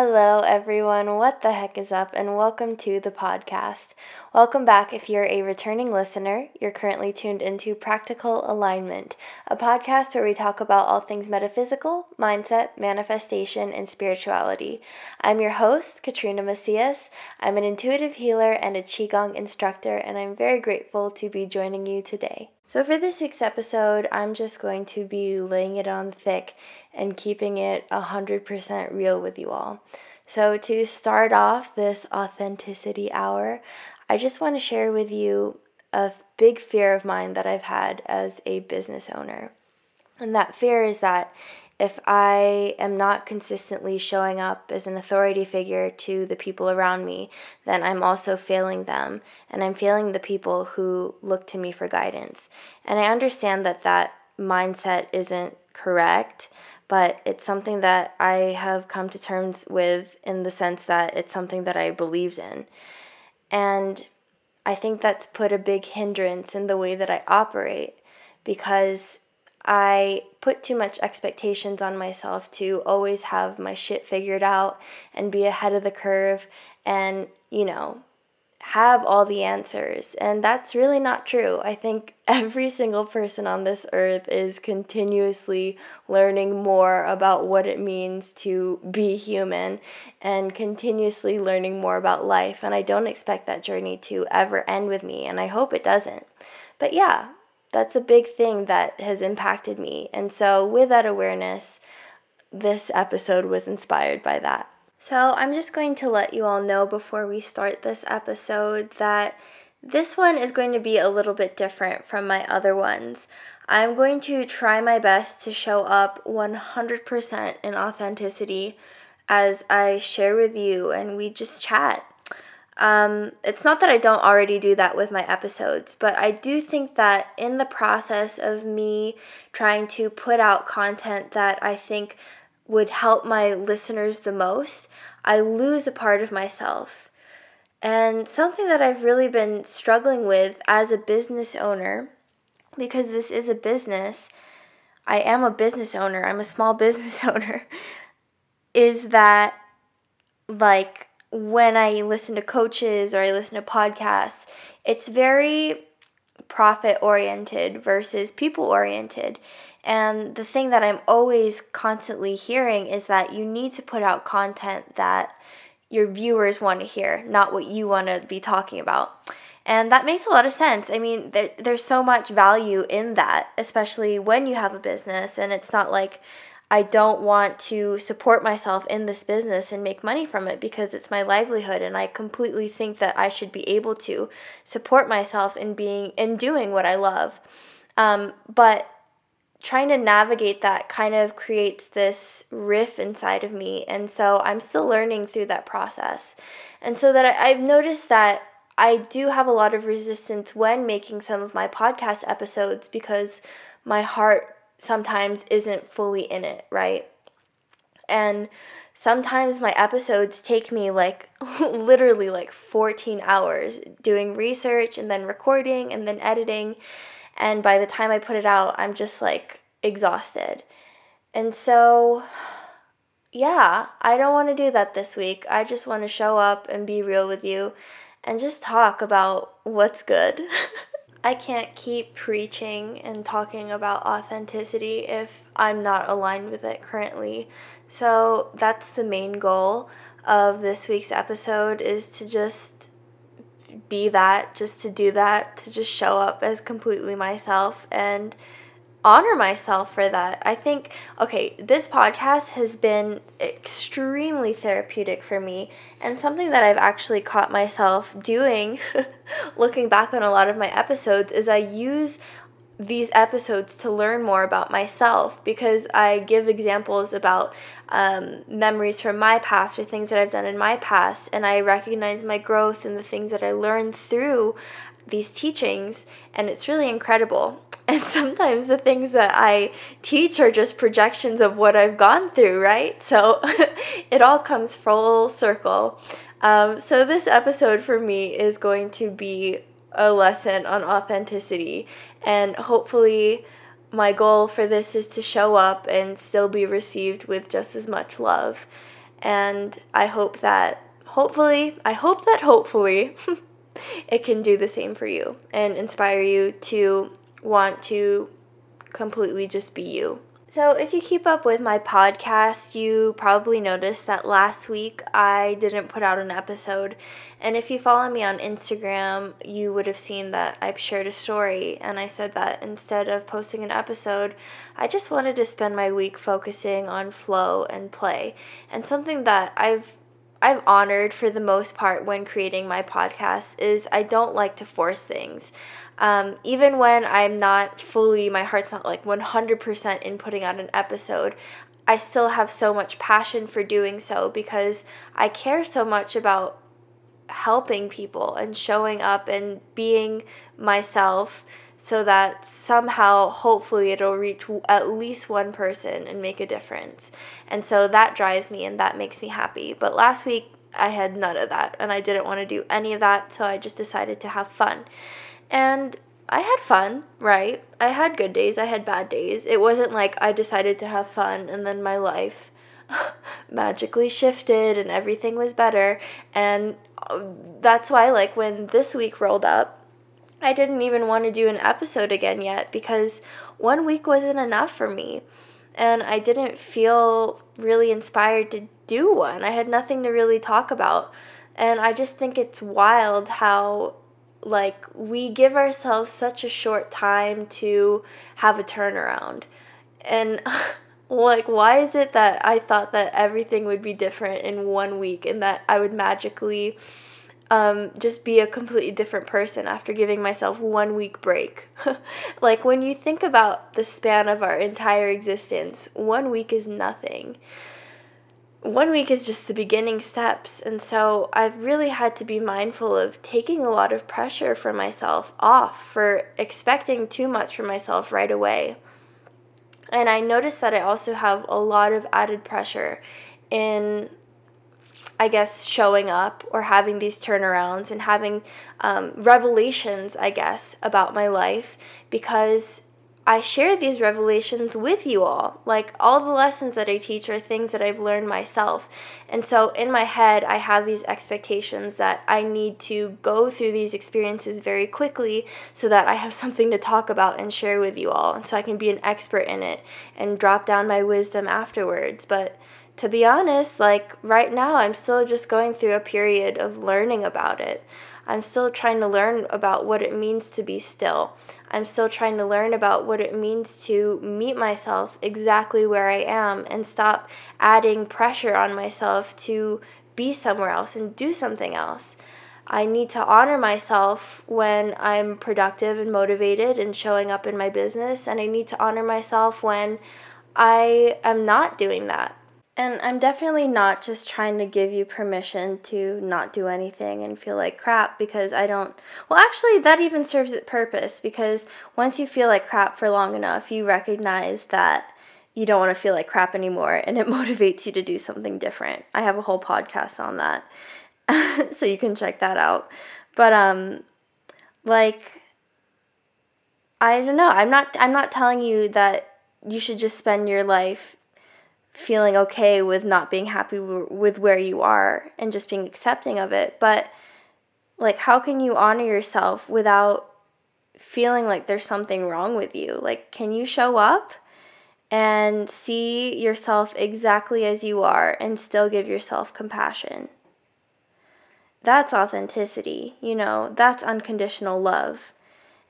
Hello, everyone. What the heck is up? And welcome to the podcast. Welcome back if you're a returning listener. You're currently tuned into Practical Alignment, a podcast where we talk about all things metaphysical, mindset, manifestation, and spirituality. I'm your host, Katrina Macias. I'm an intuitive healer and a Qigong instructor, and I'm very grateful to be joining you today. So, for this week's episode, I'm just going to be laying it on thick and keeping it 100% real with you all. So, to start off this authenticity hour, I just want to share with you a big fear of mine that I've had as a business owner. And that fear is that if I am not consistently showing up as an authority figure to the people around me, then I'm also failing them and I'm failing the people who look to me for guidance. And I understand that that mindset isn't correct, but it's something that I have come to terms with in the sense that it's something that I believed in. And I think that's put a big hindrance in the way that I operate because I put too much expectations on myself to always have my shit figured out and be ahead of the curve and, you know, have all the answers. And that's really not true. I think every single person on this earth is continuously learning more about what it means to be human and continuously learning more about life. And I don't expect that journey to ever end with me, and I hope it doesn't. But yeah, that's a big thing that has impacted me. And so, with that awareness, this episode was inspired by that. So, I'm just going to let you all know before we start this episode that this one is going to be a little bit different from my other ones. I'm going to try my best to show up 100% in authenticity as I share with you and we just chat. Um, it's not that I don't already do that with my episodes, but I do think that in the process of me trying to put out content that I think would help my listeners the most, I lose a part of myself. And something that I've really been struggling with as a business owner, because this is a business, I am a business owner, I'm a small business owner, is that like when I listen to coaches or I listen to podcasts, it's very profit oriented versus people oriented. And the thing that I'm always constantly hearing is that you need to put out content that your viewers want to hear, not what you want to be talking about. And that makes a lot of sense. I mean, there, there's so much value in that, especially when you have a business and it's not like I don't want to support myself in this business and make money from it because it's my livelihood and I completely think that I should be able to support myself in being in doing what I love. Um, but trying to navigate that kind of creates this riff inside of me and so I'm still learning through that process. And so that I, I've noticed that I do have a lot of resistance when making some of my podcast episodes because my heart sometimes isn't fully in it, right? And sometimes my episodes take me like literally like 14 hours doing research and then recording and then editing. And by the time I put it out, I'm just like exhausted. And so, yeah, I don't want to do that this week. I just want to show up and be real with you and just talk about what's good. I can't keep preaching and talking about authenticity if I'm not aligned with it currently. So that's the main goal of this week's episode is to just be that, just to do that, to just show up as completely myself and honor myself for that. I think, okay, this podcast has been extremely therapeutic for me and something that I've actually caught myself doing, looking back on a lot of my episodes, is I use these episodes to learn more about myself because I give examples about um, memories from my past or things that I've done in my past, and I recognize my growth and the things that I learned through these teachings, and it's really incredible. And sometimes the things that I teach are just projections of what I've gone through, right? So it all comes full circle. Um, so, this episode for me is going to be a lesson on authenticity, and hopefully, my goal for this is to show up and still be received with just as much love. And I hope that, hopefully, I hope that hopefully it can do the same for you and inspire you to want to completely just be you. So, if you keep up with my podcast, you probably noticed that last week I didn't put out an episode. And if you follow me on Instagram, you would have seen that I've shared a story. And I said that instead of posting an episode, I just wanted to spend my week focusing on flow and play. And something that I've I've honored for the most part when creating my podcast is I don't like to force things. Um, even when I'm not fully, my heart's not like 100% in putting out an episode, I still have so much passion for doing so because I care so much about helping people and showing up and being myself so that somehow, hopefully, it'll reach at least one person and make a difference. And so that drives me and that makes me happy. But last week, I had none of that and I didn't want to do any of that, so I just decided to have fun. And I had fun, right? I had good days, I had bad days. It wasn't like I decided to have fun and then my life magically shifted and everything was better. And that's why, like, when this week rolled up, I didn't even want to do an episode again yet because one week wasn't enough for me. And I didn't feel really inspired to do one. I had nothing to really talk about. And I just think it's wild how like we give ourselves such a short time to have a turnaround and like why is it that i thought that everything would be different in one week and that i would magically um, just be a completely different person after giving myself one week break. like when you think about the span of our entire existence, one week is nothing one week is just the beginning steps. And so I've really had to be mindful of taking a lot of pressure for myself off for expecting too much from myself right away. And I noticed that I also have a lot of added pressure in, I guess, showing up or having these turnarounds and having um, revelations, I guess, about my life because I share these revelations with you all. Like all the lessons that I teach are things that I've learned myself. And so in my head, I have these expectations that I need to go through these experiences very quickly so that I have something to talk about and share with you all. And so I can be an expert in it and drop down my wisdom afterwards. But to be honest, like right now, I'm still just going through a period of learning about it. I'm still trying to learn about what it means to be still. I'm still trying to learn about what it means to meet myself exactly where I am and stop adding pressure on myself to be somewhere else and do something else. I need to honor myself when I'm productive and motivated and showing up in my business, and I need to honor myself when I am not doing that. And I'm definitely not just trying to give you permission to not do anything and feel like crap because I don't. Well, actually, that even serves its purpose because once you feel like crap for long enough, you recognize that you don't want to feel like crap anymore and it motivates you to do something different. I have a whole podcast on that. so you can check that out. But um like I don't know. I'm not I'm not telling you that you should just spend your life feeling okay with not being happy with where you are and just being accepting of it. But like, how can you honor yourself without feeling like there's something wrong with you? Like, can you show up and see yourself exactly as you are and still give yourself compassion? That's authenticity, you know, that's unconditional love.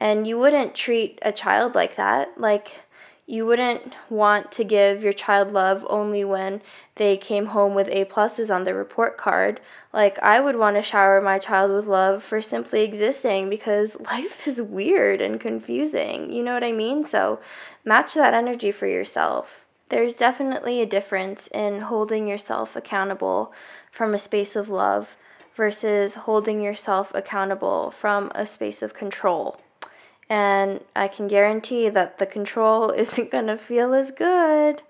And you wouldn't treat a child like that. Like, you wouldn't want to give your child love only when they came home with A pluses on their report card. Like, I would want to shower my child with love for simply existing because life is weird and confusing. You know what I mean? So, match that energy for yourself. There's definitely a difference in holding yourself accountable from a space of love versus holding yourself accountable from a space of control. And I can guarantee that the control isn't going to feel as good.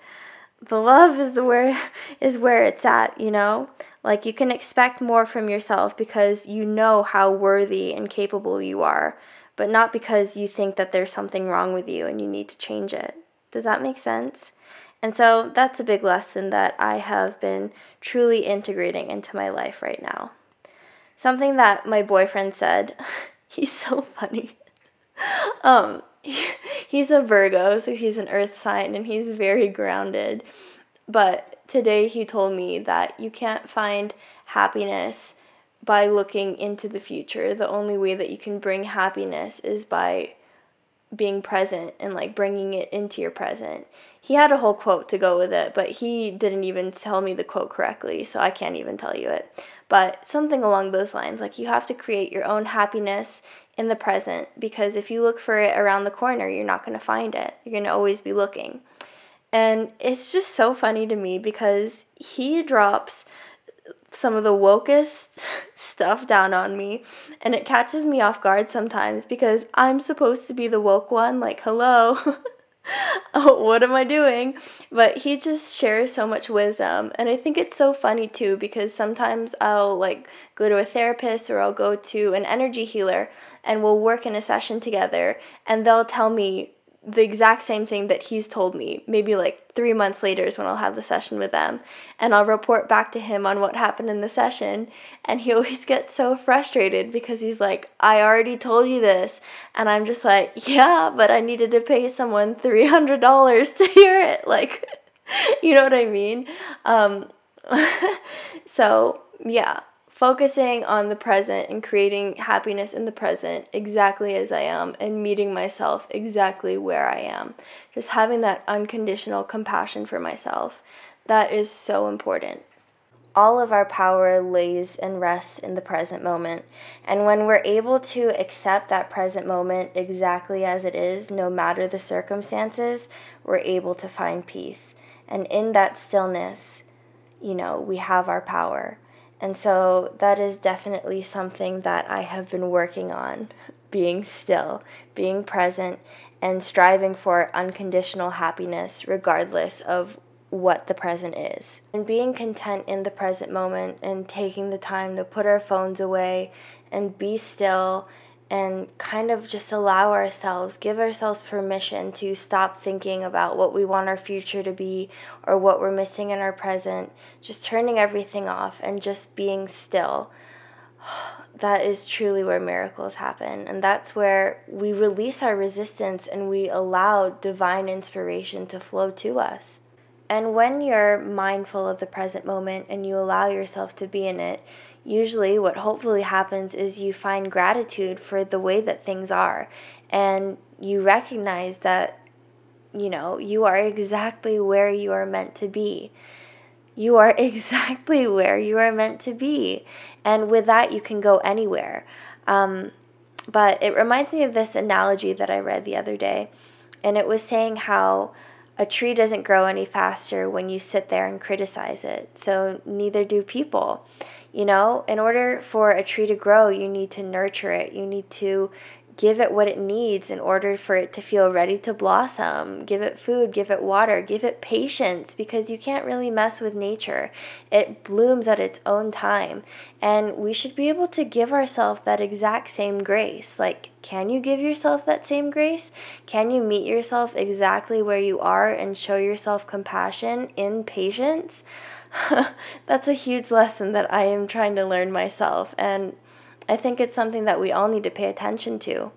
The love is the where is where it's at, you know? Like you can expect more from yourself because you know how worthy and capable you are, but not because you think that there's something wrong with you and you need to change it. Does that make sense? And so that's a big lesson that I have been truly integrating into my life right now. Something that my boyfriend said, he's so funny. Um, he's a Virgo, so he's an earth sign and he's very grounded. But today he told me that you can't find happiness by looking into the future. The only way that you can bring happiness is by being present and like bringing it into your present. He had a whole quote to go with it, but he didn't even tell me the quote correctly, so I can't even tell you it. But something along those lines, like you have to create your own happiness in the present because if you look for it around the corner, you're not going to find it. You're going to always be looking. And it's just so funny to me because he drops some of the wokest stuff down on me and it catches me off guard sometimes because I'm supposed to be the woke one like hello oh, what am I doing? But he just shares so much wisdom. And I think it's so funny too because sometimes I'll like go to a therapist or I'll go to an energy healer and we'll work in a session together and they'll tell me the exact same thing that he's told me. Maybe like three months later is when I'll have the session with them. And I'll report back to him on what happened in the session. And he always gets so frustrated because he's like, I already told you this. And I'm just like, yeah, but I needed to pay someone $300 to hear it. Like, you know what I mean? Um, so, yeah focusing on the present and creating happiness in the present exactly as I am and meeting myself exactly where I am. Just having that unconditional compassion for myself. That is so important. All of our power lays and rests in the present moment. And when we're able to accept that present moment exactly as it is, no matter the circumstances, we're able to find peace. And in that stillness, you know, we have our power. And so that is definitely something that I have been working on being still, being present, and striving for unconditional happiness regardless of what the present is. And being content in the present moment and taking the time to put our phones away and be still and kind of just allow ourselves, give ourselves permission to stop thinking about what we want our future to be or what we're missing in our present, just turning everything off and just being still. That is truly where miracles happen. And that's where we release our resistance and we allow divine inspiration to flow to us. And when you're mindful of the present moment and you allow yourself to be in it, usually what hopefully happens is you find gratitude for the way that things are. And you recognize that you know you are exactly where you are meant to be. You are exactly where you are meant to be. And with that you can go anywhere. Um, but it reminds me of this analogy that i read the other day. And it was saying how a tree doesn't grow any faster when you sit there and criticize it. So neither do people. You know, in order for a tree to grow, you need to nurture it. You need to give it what it needs in order for it to feel ready to blossom. Give it food, give it water, give it patience because you can't really mess with nature. It blooms at its own time. And we should be able to give ourselves that exact same grace. Like, can you give yourself that same grace? Can you meet yourself exactly where you are and show yourself compassion in patience? That's a huge lesson that I am trying to learn myself. And I think it's something that we all need to pay attention to.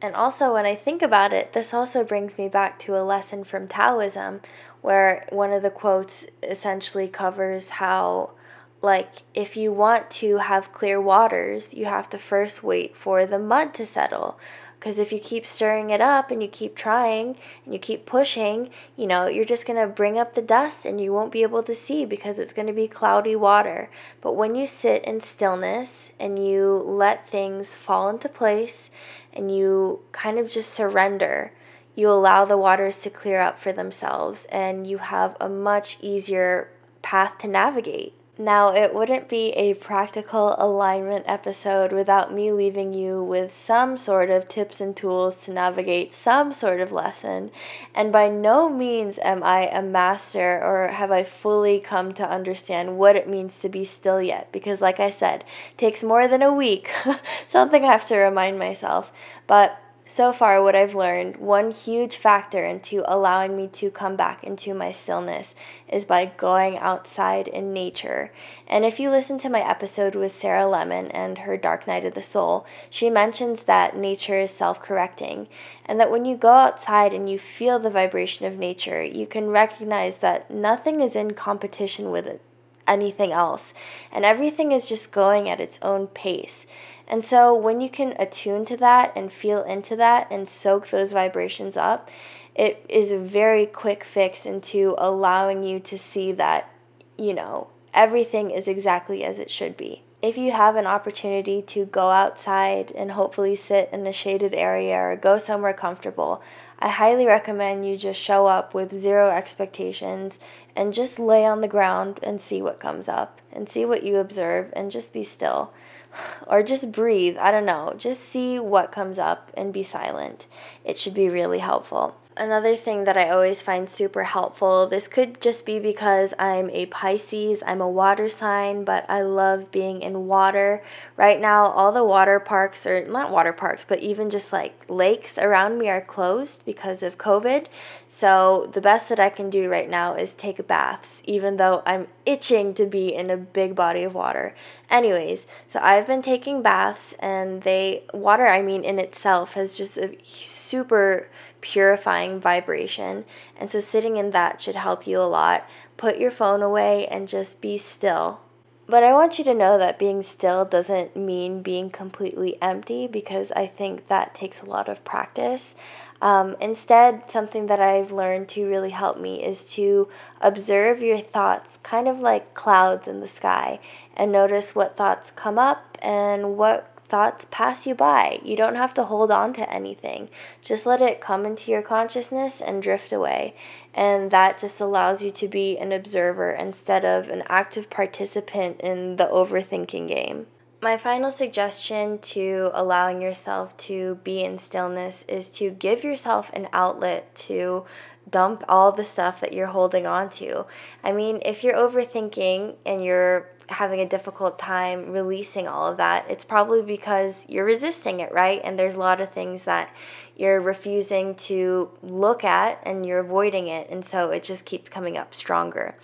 And also, when I think about it, this also brings me back to a lesson from Taoism, where one of the quotes essentially covers how, like, if you want to have clear waters, you have to first wait for the mud to settle. Because if you keep stirring it up and you keep trying and you keep pushing, you know, you're just going to bring up the dust and you won't be able to see because it's going to be cloudy water. But when you sit in stillness and you let things fall into place and you kind of just surrender, you allow the waters to clear up for themselves and you have a much easier path to navigate. Now, it wouldn't be a practical alignment episode without me leaving you with some sort of tips and tools to navigate some sort of lesson. And by no means am I a master or have I fully come to understand what it means to be still yet, because, like I said, takes more than a week. Something I have to remind myself. But so far, what I've learned, one huge factor into allowing me to come back into my stillness is by going outside in nature. And if you listen to my episode with Sarah Lemon and her Dark Night of the Soul, she mentions that nature is self correcting, and that when you go outside and you feel the vibration of nature, you can recognize that nothing is in competition with it anything else. And everything is just going at its own pace. And so when you can attune to that and feel into that and soak those vibrations up, it is a very quick fix into allowing you to see that, you know, everything is exactly as it should be. If you have an opportunity to go outside and hopefully sit in a shaded area or go somewhere comfortable, I highly recommend you just show up with zero expectations and just lay on the ground and see what comes up and see what you observe and just be still. Or just breathe. I don't know. Just see what comes up and be silent. It should be really helpful. Another thing that I always find super helpful, this could just be because I'm a Pisces, I'm a water sign, but I love being in water. Right now, all the water parks, or not water parks, but even just like lakes around me are closed because of COVID. So the best that I can do right now is take baths, even though I'm itching to be in a big body of water. Anyways, so I've been taking baths, and they, water, I mean, in itself has just a super purifying vibration. And so sitting in that should help you a lot. Put your phone away and just be still. But I want you to know that being still doesn't mean being completely empty because I think that takes a lot of practice. Um, instead, something that I've learned to really help me is to observe your thoughts, kind of like clouds in the sky, and notice what thoughts come up and what thoughts pass you by. You don't have to hold on to anything. Just let it come into your consciousness and drift away. And that just allows you to be an observer instead of an active participant in the overthinking game. My final suggestion to allowing yourself to be in stillness is to give yourself an outlet to dump all the stuff that you're holding on to. I mean, if you're overthinking and you're having a difficult time releasing all of that, it's probably because you're resisting it, right? And there's a lot of things that you're refusing to look at and you're avoiding it. And so it just keeps coming up stronger.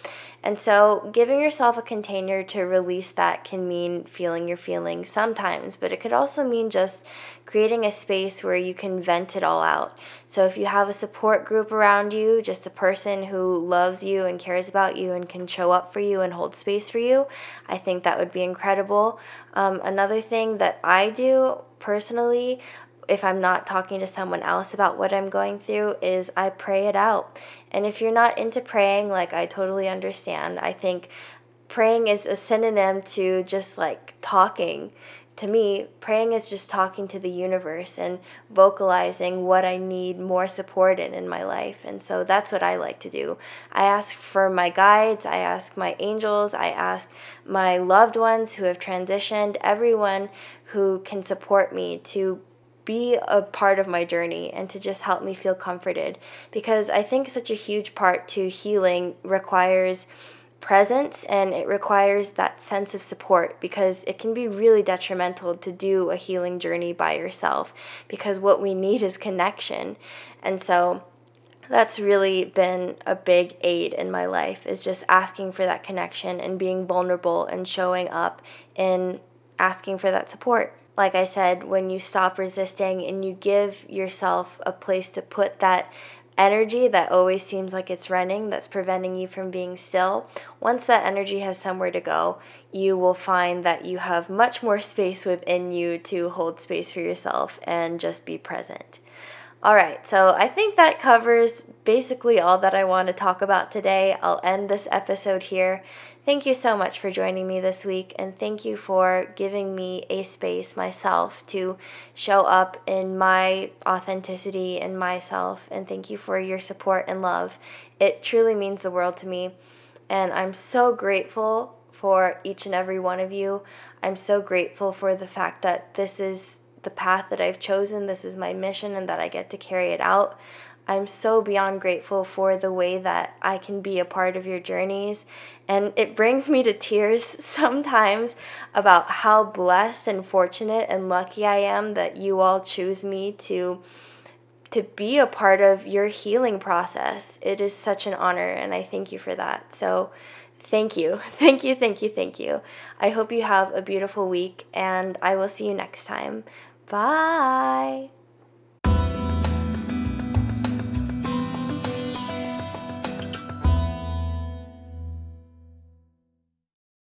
And so giving yourself a container to release that can mean feeling your feelings sometimes, but it could also mean just creating a space where you can vent it all out. So if you have a support group around you, just a person who loves you and cares about you and can show up for you and hold space for you, I think that would be incredible. Um, another thing that I do personally if I'm not talking to someone else about what I'm going through, is I pray it out. And if you're not into praying, like I totally understand. I think praying is a synonym to just like talking. To me, praying is just talking to the universe and vocalizing what I need more support in in my life. And so that's what I like to do. I ask for my guides, I ask my angels, I ask my loved ones who have transitioned, everyone who can support me to be a part of my journey and to just help me feel comforted because I think such a huge part to healing requires presence and it requires that sense of support because it can be really detrimental to do a healing journey by yourself because what we need is connection. And so that's really been a big aid in my life is just asking for that connection and being vulnerable and showing up and asking for that support like I said, when you stop resisting and you give yourself a place to put that energy that always seems like it's running, that's preventing you from being still, once that energy has somewhere to go, you will find that you have much more space within you to hold space for yourself and just be present. All right, so I think that covers basically all that I want to talk about today. I'll end this episode here. Thank you so much for joining me this week, and thank you for giving me a space myself to show up in my authenticity and myself. And thank you for your support and love. It truly means the world to me, and I'm so grateful for each and every one of you. I'm so grateful for the fact that this is the path that I've chosen, this is my mission, and that I get to carry it out. I'm so beyond grateful for the way that I can be a part of your journeys. And it brings me to tears sometimes about how blessed and fortunate and lucky I am that you all choose me to to be a part of your healing process. It is such an honor and I thank you for that. So thank you. Thank you, thank you, thank you. I hope you have a beautiful week and I will see you next time. Bye.